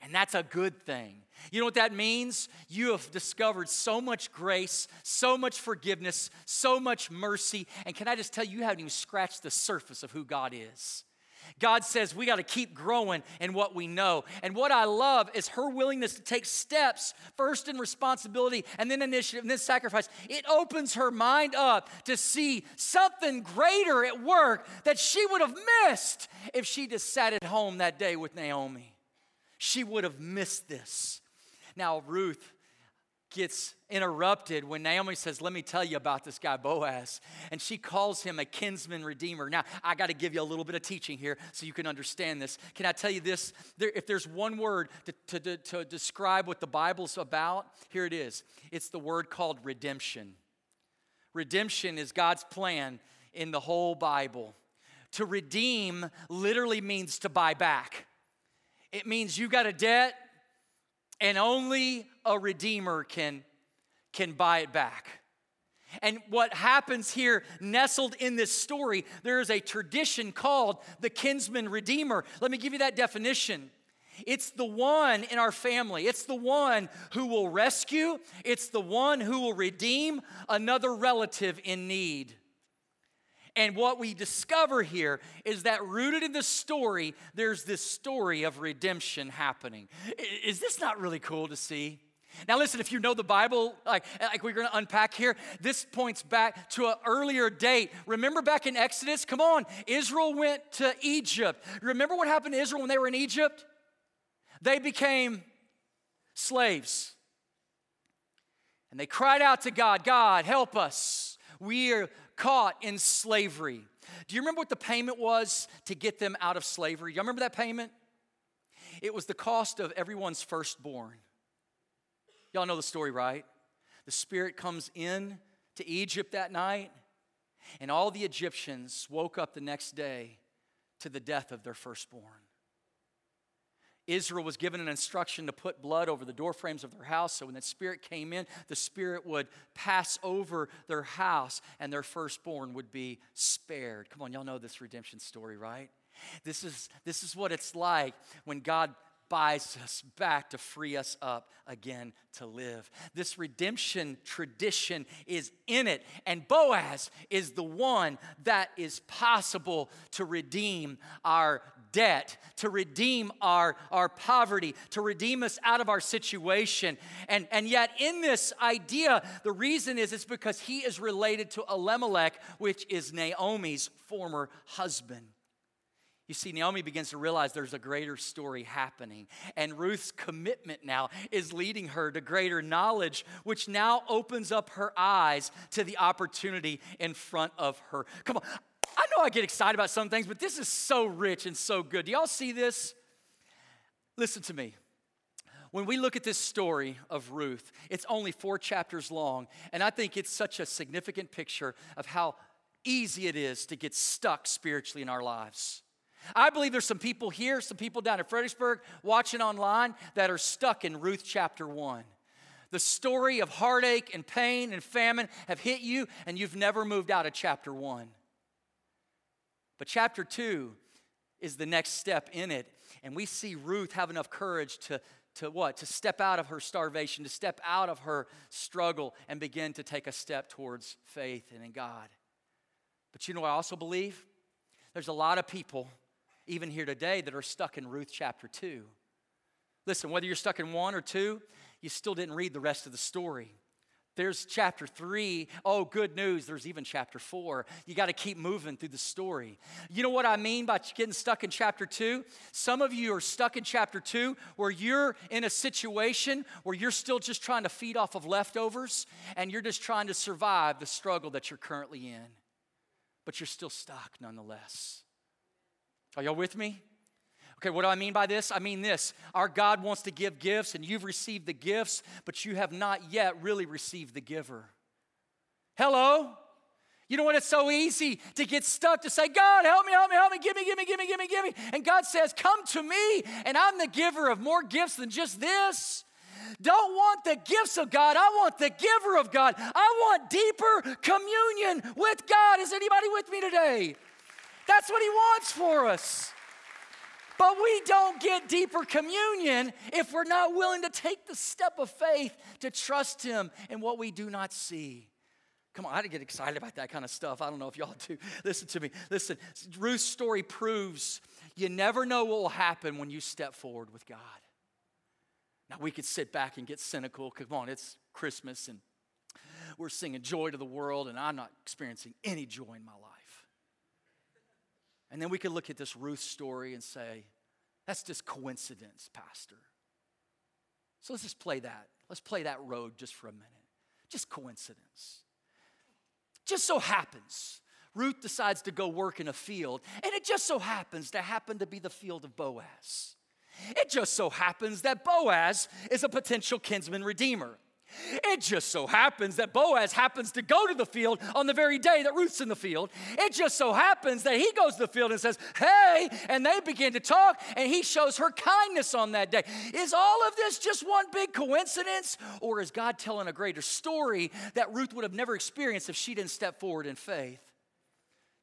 And that's a good thing. You know what that means? You have discovered so much grace, so much forgiveness, so much mercy. And can I just tell you, you haven't even scratched the surface of who God is. God says we got to keep growing in what we know. And what I love is her willingness to take steps, first in responsibility and then initiative and then sacrifice. It opens her mind up to see something greater at work that she would have missed if she just sat at home that day with Naomi. She would have missed this. Now, Ruth gets interrupted when Naomi says, Let me tell you about this guy, Boaz. And she calls him a kinsman redeemer. Now, I got to give you a little bit of teaching here so you can understand this. Can I tell you this? There, if there's one word to, to, to, to describe what the Bible's about, here it is it's the word called redemption. Redemption is God's plan in the whole Bible. To redeem literally means to buy back. It means you got a debt and only a redeemer can, can buy it back. And what happens here, nestled in this story, there is a tradition called the kinsman redeemer. Let me give you that definition. It's the one in our family. It's the one who will rescue. It's the one who will redeem another relative in need. And what we discover here is that rooted in the story, there's this story of redemption happening. Is this not really cool to see? Now, listen, if you know the Bible, like, like we're going to unpack here, this points back to an earlier date. Remember back in Exodus? Come on, Israel went to Egypt. Remember what happened to Israel when they were in Egypt? They became slaves. And they cried out to God, God, help us. We are caught in slavery. Do you remember what the payment was to get them out of slavery? Y'all remember that payment? It was the cost of everyone's firstborn. Y'all know the story, right? The Spirit comes in to Egypt that night, and all the Egyptians woke up the next day to the death of their firstborn. Israel was given an instruction to put blood over the doorframes of their house. So when the Spirit came in, the Spirit would pass over their house and their firstborn would be spared. Come on, y'all know this redemption story, right? This is, this is what it's like when God buys us back to free us up again to live. This redemption tradition is in it, and Boaz is the one that is possible to redeem our debt, to redeem our, our poverty, to redeem us out of our situation. And, and yet, in this idea, the reason is it's because he is related to Elimelech, which is Naomi's former husband. You see, Naomi begins to realize there's a greater story happening. And Ruth's commitment now is leading her to greater knowledge, which now opens up her eyes to the opportunity in front of her. Come on. I know I get excited about some things, but this is so rich and so good. Do y'all see this? Listen to me. When we look at this story of Ruth, it's only four chapters long, and I think it's such a significant picture of how easy it is to get stuck spiritually in our lives. I believe there's some people here, some people down in Fredericksburg watching online that are stuck in Ruth chapter 1. The story of heartache and pain and famine have hit you, and you've never moved out of chapter 1. But chapter 2 is the next step in it, and we see Ruth have enough courage to, to what? To step out of her starvation, to step out of her struggle, and begin to take a step towards faith and in God. But you know, I also believe there's a lot of people even here today, that are stuck in Ruth chapter 2. Listen, whether you're stuck in 1 or 2, you still didn't read the rest of the story. There's chapter three. Oh, good news. There's even chapter four. You got to keep moving through the story. You know what I mean by getting stuck in chapter two? Some of you are stuck in chapter two where you're in a situation where you're still just trying to feed off of leftovers and you're just trying to survive the struggle that you're currently in. But you're still stuck nonetheless. Are y'all with me? Okay, what do I mean by this? I mean this our God wants to give gifts, and you've received the gifts, but you have not yet really received the giver. Hello? You know what? It's so easy to get stuck to say, God, help me, help me, help me, give me, give me, give me, give me, give me. And God says, Come to me, and I'm the giver of more gifts than just this. Don't want the gifts of God, I want the giver of God. I want deeper communion with God. Is anybody with me today? That's what He wants for us. But we don't get deeper communion if we're not willing to take the step of faith to trust Him in what we do not see. Come on, I get excited about that kind of stuff. I don't know if y'all do. [LAUGHS] Listen to me. Listen, Ruth's story proves you never know what will happen when you step forward with God. Now, we could sit back and get cynical. Come on, it's Christmas and we're singing joy to the world, and I'm not experiencing any joy in my life. And then we could look at this Ruth story and say, that's just coincidence, Pastor. So let's just play that. Let's play that road just for a minute. Just coincidence. Just so happens, Ruth decides to go work in a field, and it just so happens to happen to be the field of Boaz. It just so happens that Boaz is a potential kinsman redeemer. It just so happens that Boaz happens to go to the field on the very day that Ruth's in the field. It just so happens that he goes to the field and says, Hey, and they begin to talk, and he shows her kindness on that day. Is all of this just one big coincidence? Or is God telling a greater story that Ruth would have never experienced if she didn't step forward in faith?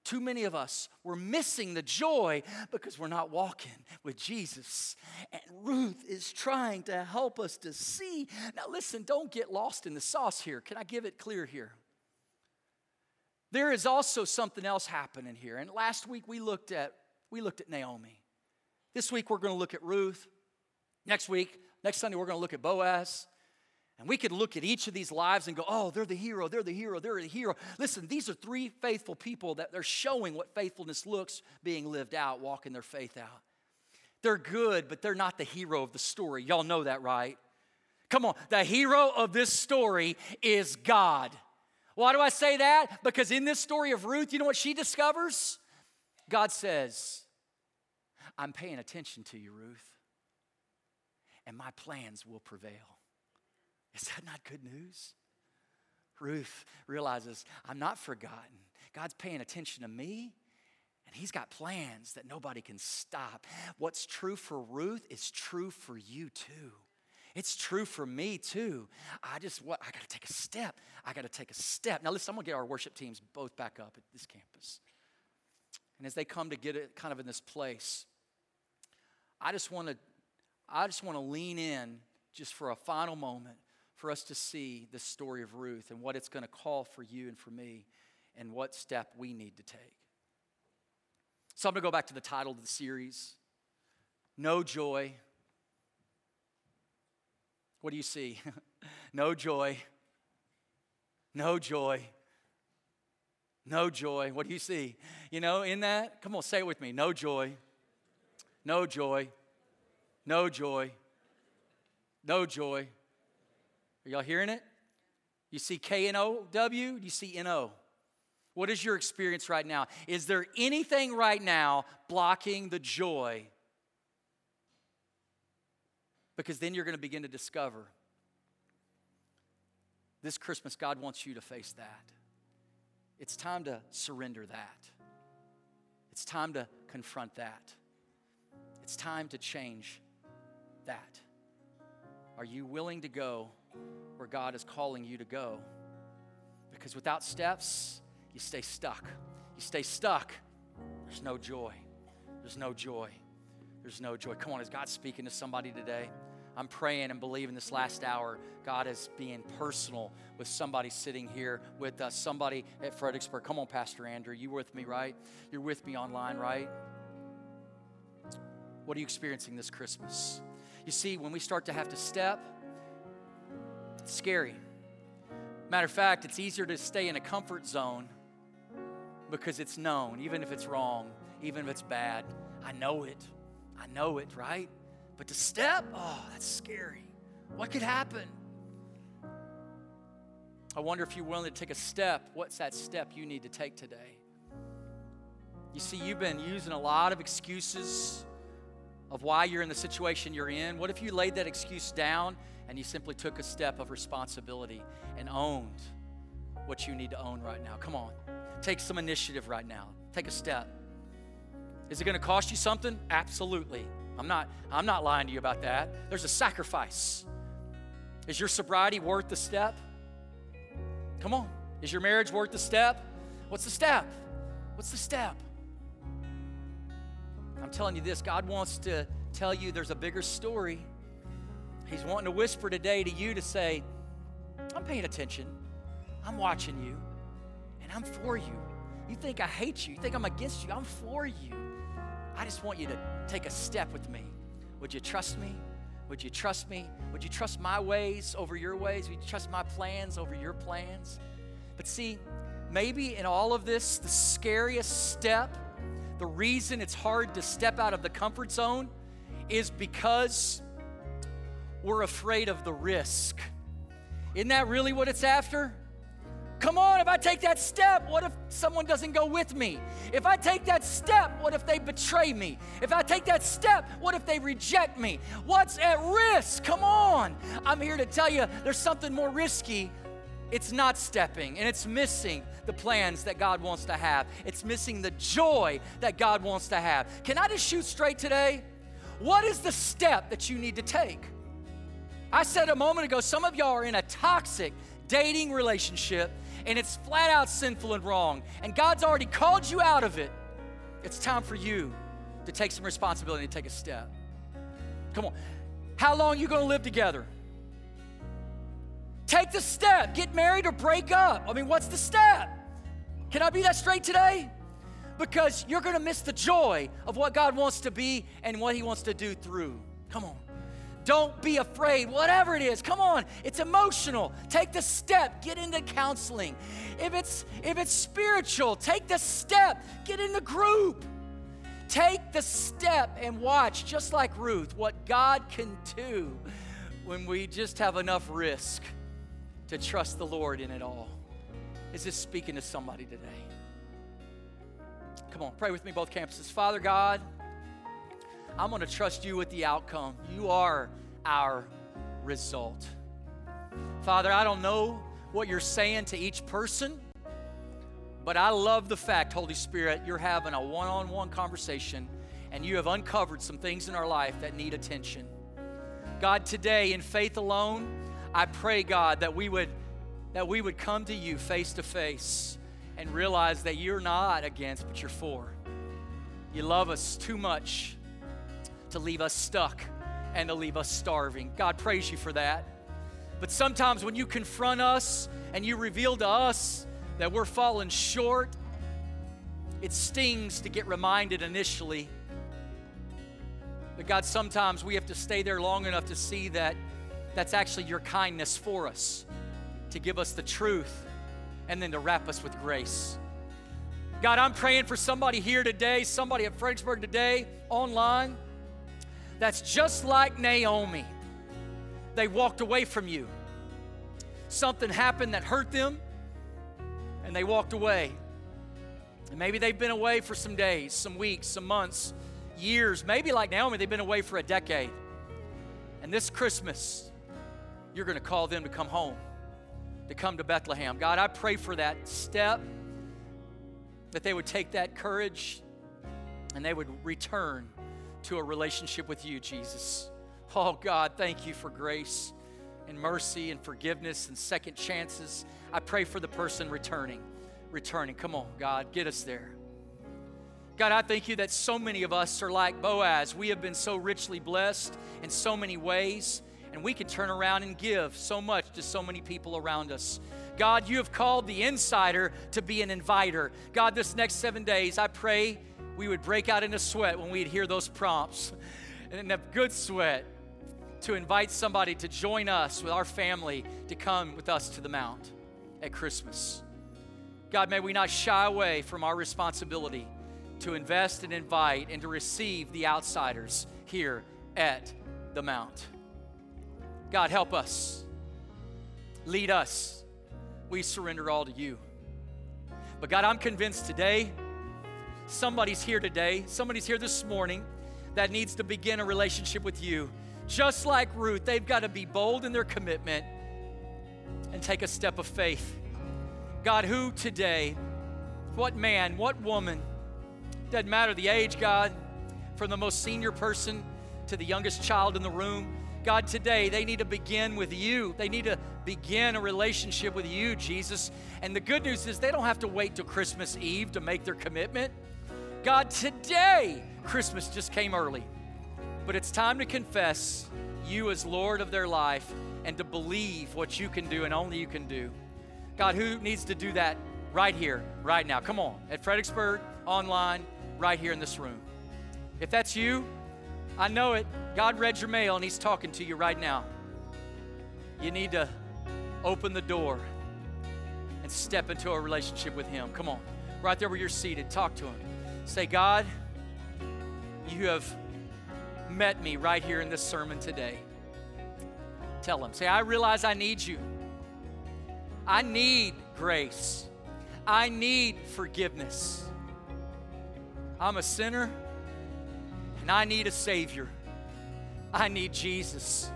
Too many of us, we're missing the joy because we're not walking with Jesus. And Ruth is trying to help us to see. Now, listen, don't get lost in the sauce here. Can I give it clear here? There is also something else happening here. And last week we looked at we looked at Naomi. This week we're going to look at Ruth. Next week, next Sunday we're going to look at Boaz. And we could look at each of these lives and go, oh, they're the hero, they're the hero, they're the hero. Listen, these are three faithful people that they're showing what faithfulness looks being lived out, walking their faith out. They're good, but they're not the hero of the story. Y'all know that, right? Come on, the hero of this story is God. Why do I say that? Because in this story of Ruth, you know what she discovers? God says, I'm paying attention to you, Ruth, and my plans will prevail. Is that not good news? Ruth realizes, I'm not forgotten. God's paying attention to me, and He's got plans that nobody can stop. What's true for Ruth is true for you too. It's true for me too. I just what I gotta take a step. I gotta take a step. Now listen, I'm gonna get our worship teams both back up at this campus. And as they come to get it kind of in this place, I just wanna I just wanna lean in just for a final moment for us to see the story of Ruth and what it's going to call for you and for me and what step we need to take. So I'm going to go back to the title of the series Know Joy. What do you see? [LAUGHS] no joy. No joy. No joy. What do you see? You know, in that, come on, say it with me. No joy. No joy. No joy. No joy. Are y'all hearing it? You see K N O W? You see N O? What is your experience right now? Is there anything right now blocking the joy? Because then you're going to begin to discover this Christmas, God wants you to face that. It's time to surrender that. It's time to confront that. It's time to change that. Are you willing to go where God is calling you to go. Because without steps, you stay stuck. You stay stuck. There's no joy. There's no joy. There's no joy. Come on, is God speaking to somebody today? I'm praying and believing this last hour, God is being personal with somebody sitting here with us, somebody at Fredericksburg. Come on, Pastor Andrew, you with me, right? You're with me online, right? What are you experiencing this Christmas? You see, when we start to have to step, it's scary. Matter of fact, it's easier to stay in a comfort zone because it's known, even if it's wrong, even if it's bad. I know it. I know it, right? But to step, oh, that's scary. What could happen? I wonder if you're willing to take a step. What's that step you need to take today? You see, you've been using a lot of excuses of why you're in the situation you're in. What if you laid that excuse down and you simply took a step of responsibility and owned what you need to own right now? Come on. Take some initiative right now. Take a step. Is it going to cost you something? Absolutely. I'm not I'm not lying to you about that. There's a sacrifice. Is your sobriety worth the step? Come on. Is your marriage worth the step? What's the step? What's the step? I'm telling you this God wants to tell you there's a bigger story. He's wanting to whisper today to you to say, I'm paying attention. I'm watching you. And I'm for you. You think I hate you. You think I'm against you. I'm for you. I just want you to take a step with me. Would you trust me? Would you trust me? Would you trust my ways over your ways? Would you trust my plans over your plans? But see, maybe in all of this, the scariest step, the reason it's hard to step out of the comfort zone is because we're afraid of the risk. Isn't that really what it's after? Come on, if I take that step, what if someone doesn't go with me? If I take that step, what if they betray me? If I take that step, what if they reject me? What's at risk? Come on. I'm here to tell you there's something more risky. It's not stepping, and it's missing the plans that God wants to have. It's missing the joy that God wants to have. Can I just shoot straight today? What is the step that you need to take? I said a moment ago, some of y'all are in a toxic dating relationship and it's flat out sinful and wrong, and God's already called you out of it, it's time for you to take some responsibility and take a step. Come on. How long you going to live together? Take the step. Get married or break up. I mean, what's the step? Can I be that straight today? Because you're going to miss the joy of what God wants to be and what He wants to do through. Come on. Don't be afraid, whatever it is. Come on, it's emotional. Take the step, get into counseling. If it's if it's spiritual, take the step, get in the group. Take the step and watch, just like Ruth, what God can do when we just have enough risk to trust the Lord in it all. Is this speaking to somebody today? Come on, pray with me, both campuses. Father God, I'm going to trust you with the outcome. You are our result. Father, I don't know what you're saying to each person, but I love the fact, Holy Spirit, you're having a one on one conversation and you have uncovered some things in our life that need attention. God, today in faith alone, I pray, God, that we would that we would come to you face to face and realize that you're not against, but you're for. You love us too much to leave us stuck and to leave us starving. God, praise you for that. But sometimes when you confront us and you reveal to us that we're falling short, it stings to get reminded initially. But God, sometimes we have to stay there long enough to see that that's actually your kindness for us, to give us the truth and then to wrap us with grace. God, I'm praying for somebody here today, somebody at Fredericksburg today, online that's just like Naomi. They walked away from you. Something happened that hurt them, and they walked away. And maybe they've been away for some days, some weeks, some months, years. Maybe like Naomi, they've been away for a decade. And this Christmas, you're going to call them to come home, to come to Bethlehem. God, I pray for that step, that they would take that courage and they would return to a relationship with you, Jesus. Oh, God, thank you for grace and mercy and forgiveness and second chances. I pray for the person returning. Returning. Come on, God, get us there. God, I thank you that so many of us are like Boaz. We have been so richly blessed in so many ways, and we can turn around and give so much to so many people around us. God, you have called the insider to be an inviter. God, this next seven days, I pray we would break out into sweat when we'd hear those prompts and a good sweat to invite somebody to join us with our family to come with us to the mount. at Christmas. God, may we not shy away from our responsibility to invest and invite and to receive the outsiders here at the Mount. God, help us. Lead us. We surrender all to you. But God, I'm convinced today, somebody's here today, somebody's here this morning that needs to begin a relationship with you. Just like Ruth, they've got to be bold in their commitment and take a step of faith. God, who today, what man, what woman, doesn't matter the age, God, from the most senior person to the youngest child in the room, God, today they need to begin with you. They need to begin a relationship with you, Jesus. And the good news is they don't have to wait till Christmas Eve to make their commitment. God, today, Christmas just came early. But it's time to confess you as Lord of their life and to believe what you can do and only you can do. God, who needs to do that right here, right now? Come on, at Fredericksburg, online, right here in this room. If that's you, I know it. God read your mail and He's talking to you right now. You need to open the door and step into a relationship with Him. Come on, right there where you're seated, talk to Him. Say, God, you have met me right here in this sermon today. Tell Him, say, I realize I need you. I need grace. I need forgiveness. I'm a sinner and I need a Savior. I need Jesus.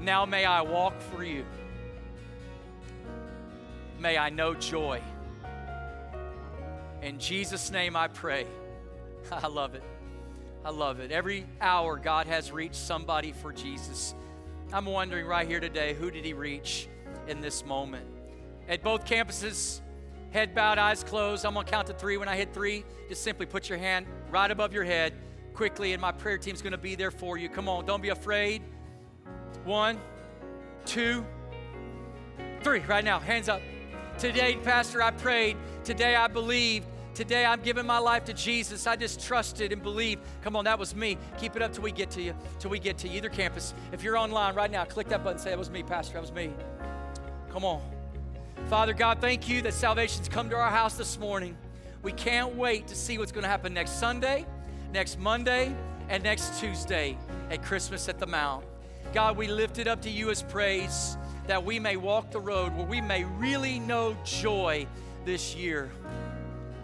Now may I walk for you. May I know joy. In Jesus' name I pray. [LAUGHS] I love it. I love it. Every hour, God has reached somebody for Jesus. I'm wondering right here today who did he reach in this moment? At both campuses, head bowed, eyes closed. I'm going to count to three. When I hit three, just simply put your hand right above your head quickly, and my prayer team's going to be there for you. Come on, don't be afraid. One, two, three. Right now, hands up. Today, Pastor, I prayed. Today, I believed. Today, I'm giving my life to Jesus. I just trusted and believed. Come on, that was me. Keep it up till we get to you. Till we get to. Either campus. If you're online right now, click that button. Say, that was me, Pastor. That was me. Come on. Father God, thank you that salvation's come to our house this morning. We can't wait to see what's going to happen next Sunday, next Monday, and next Tuesday at Christmas at the Mount. God, we lift it up to you as praise that we may walk the road where we may really know joy this year.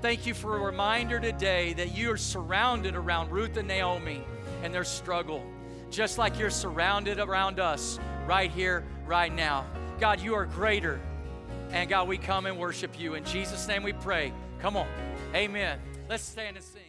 Thank you for a reminder today that you are surrounded around Ruth and Naomi and their struggle, just like you're surrounded around us right here, right now. God, you are greater. And God, we come and worship you. In Jesus' name we pray. Come on. Amen. Let's stand and sing.